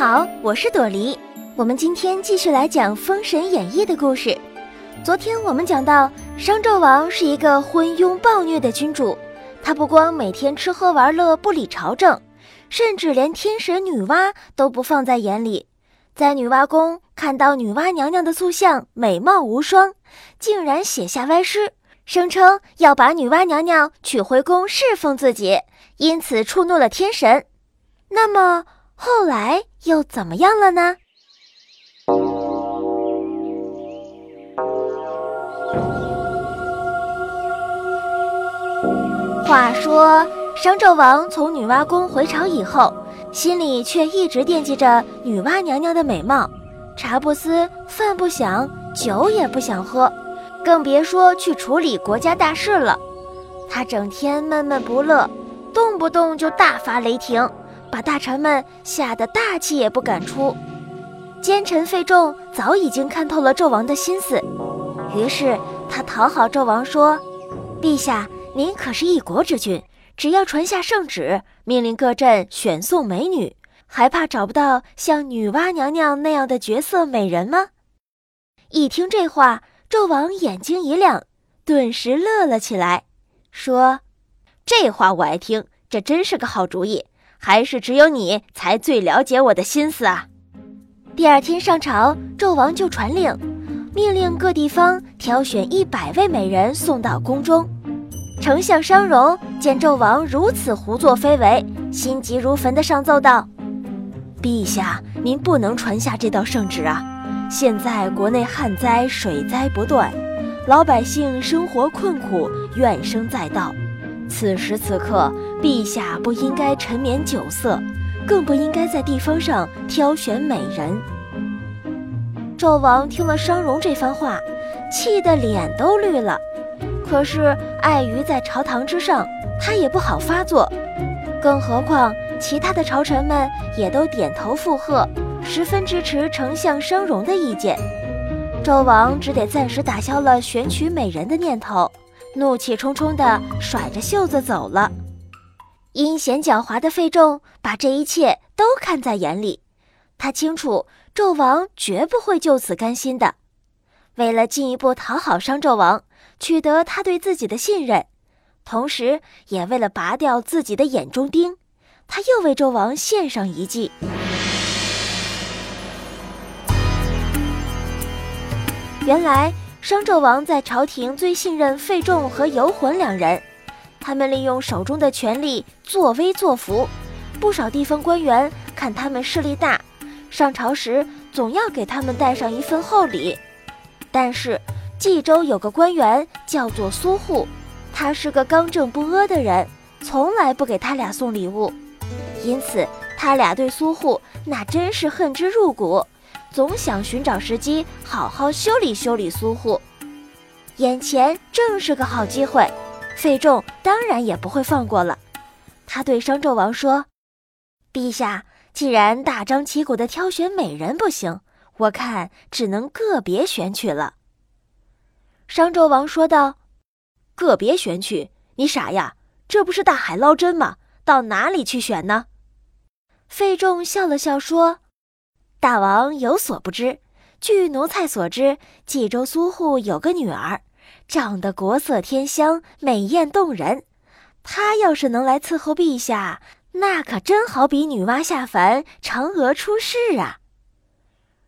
好，我是朵梨。我们今天继续来讲《封神演义》的故事。昨天我们讲到，商纣王是一个昏庸暴虐的君主，他不光每天吃喝玩乐不理朝政，甚至连天神女娲都不放在眼里。在女娲宫看到女娲娘娘的塑像美貌无双，竟然写下歪诗，声称要把女娲娘娘娶回宫侍奉自己，因此触怒了天神。那么后来又怎么样了呢？话说商纣王从女娲宫回朝以后，心里却一直惦记着女娲娘娘的美貌，茶不思饭不想，酒也不想喝，更别说去处理国家大事了。他整天闷闷不乐，动不动就大发雷霆，把大臣们吓得大气也不敢出。奸臣费仲早已经看透了纣王的心思，于是他讨好纣王说：“陛下。”您可是一国之君，只要传下圣旨，命令各镇选送美女，还怕找不到像女娲娘娘那样的绝色美人吗？一听这话，纣王眼睛一亮，顿时乐了起来，说：“这话我爱听，这真是个好主意。还是只有你才最了解我的心思啊！”第二天上朝，纣王就传令，命令各地方挑选一百位美人送到宫中。丞相商容见纣王如此胡作非为，心急如焚地上奏道：“陛下，您不能传下这道圣旨啊！现在国内旱灾、水灾不断，老百姓生活困苦，怨声载道。此时此刻，陛下不应该沉湎酒色，更不应该在地方上挑选美人。”纣王听了商容这番话，气得脸都绿了。可是碍于在朝堂之上，他也不好发作，更何况其他的朝臣们也都点头附和，十分支持丞相商容的意见。纣王只得暂时打消了选取美人的念头，怒气冲冲地甩着袖子走了。阴险狡猾的费仲把这一切都看在眼里，他清楚纣王绝不会就此甘心的。为了进一步讨好商纣王。取得他对自己的信任，同时也为了拔掉自己的眼中钉，他又为纣王献上一计。原来商纣王在朝廷最信任费仲和游魂两人，他们利用手中的权力作威作福，不少地方官员看他们势力大，上朝时总要给他们带上一份厚礼，但是。冀州有个官员叫做苏护，他是个刚正不阿的人，从来不给他俩送礼物，因此他俩对苏护那真是恨之入骨，总想寻找时机好好修理修理苏护。眼前正是个好机会，费仲当然也不会放过了。他对商纣王说：“陛下，既然大张旗鼓的挑选美人不行，我看只能个别选取了。”商纣王说道：“个别选取，你傻呀？这不是大海捞针吗？到哪里去选呢？”费仲笑了笑说：“大王有所不知，据奴才所知，冀州苏护有个女儿，长得国色天香，美艳动人。她要是能来伺候陛下，那可真好比女娲下凡，嫦娥出世啊！”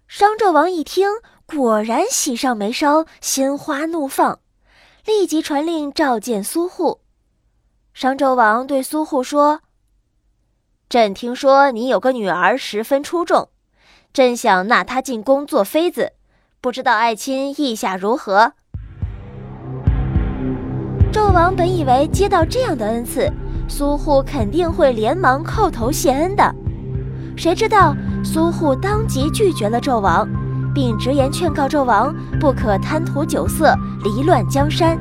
商纣王一听。果然喜上眉梢，心花怒放，立即传令召见苏护。商纣王对苏护说：“朕听说你有个女儿十分出众，朕想纳她进宫做妃子，不知道爱卿意下如何？”纣王本以为接到这样的恩赐，苏护肯定会连忙叩头谢恩的，谁知道苏护当即拒绝了纣王。并直言劝告纣王不可贪图酒色，离乱江山。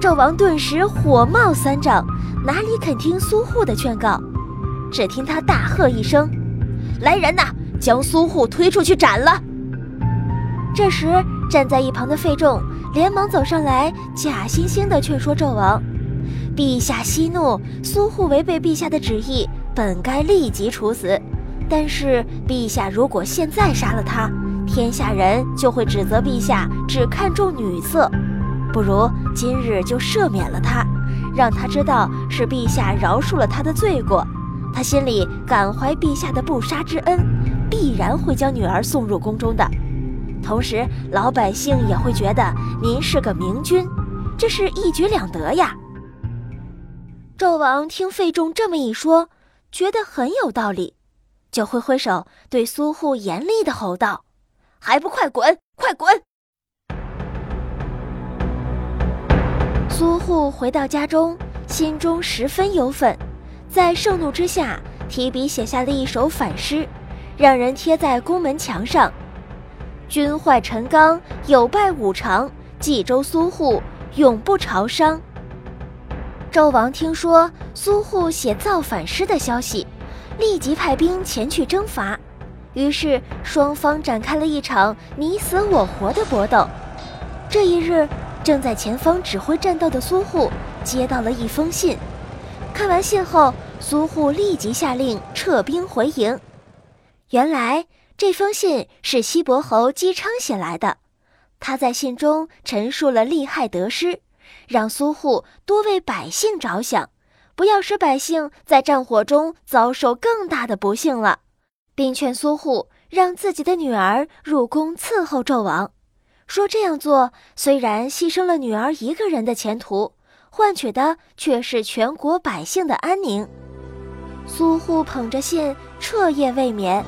纣王顿时火冒三丈，哪里肯听苏护的劝告？只听他大喝一声：“来人呐，将苏护推出去斩了！”这时，站在一旁的费仲连忙走上来，假惺惺地劝说纣王：“陛下息怒，苏护违背陛下的旨意，本该立即处死。”但是陛下如果现在杀了他，天下人就会指责陛下只看重女色。不如今日就赦免了他，让他知道是陛下饶恕了他的罪过，他心里感怀陛下的不杀之恩，必然会将女儿送入宫中的。同时，老百姓也会觉得您是个明君，这是一举两得呀。纣王听费仲这么一说，觉得很有道理，就挥挥手对苏护严厉的吼道：“还不快滚，快滚！”苏护回到家中，心中十分忧愤，在盛怒之下，提笔写下了一首反诗，让人贴在宫门墙上。君坏陈刚，有败五常；冀州苏护，永不朝商。纣王听说苏护写造反诗的消息，立即派兵前去征伐。于是双方展开了一场你死我活的搏斗。这一日。正在前方指挥战斗的苏护接到了一封信，看完信后，苏护立即下令撤兵回营。原来这封信是西伯侯姬昌写来的，他在信中陈述了利害得失，让苏护多为百姓着想，不要使百姓在战火中遭受更大的不幸了，并劝苏护让自己的女儿入宫伺候纣王。说这样做虽然牺牲了女儿一个人的前途，换取的却是全国百姓的安宁。苏护捧着信彻夜未眠，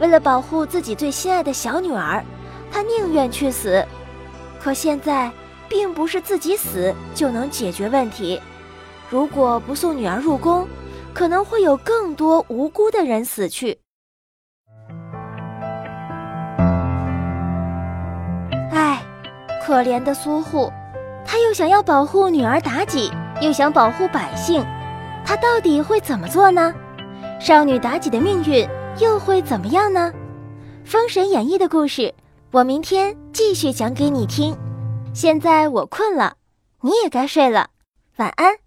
为了保护自己最心爱的小女儿，他宁愿去死。可现在并不是自己死就能解决问题，如果不送女儿入宫，可能会有更多无辜的人死去。可怜的苏护，他又想要保护女儿妲己，又想保护百姓，他到底会怎么做呢？少女妲己的命运又会怎么样呢？《封神演义》的故事，我明天继续讲给你听。现在我困了，你也该睡了，晚安。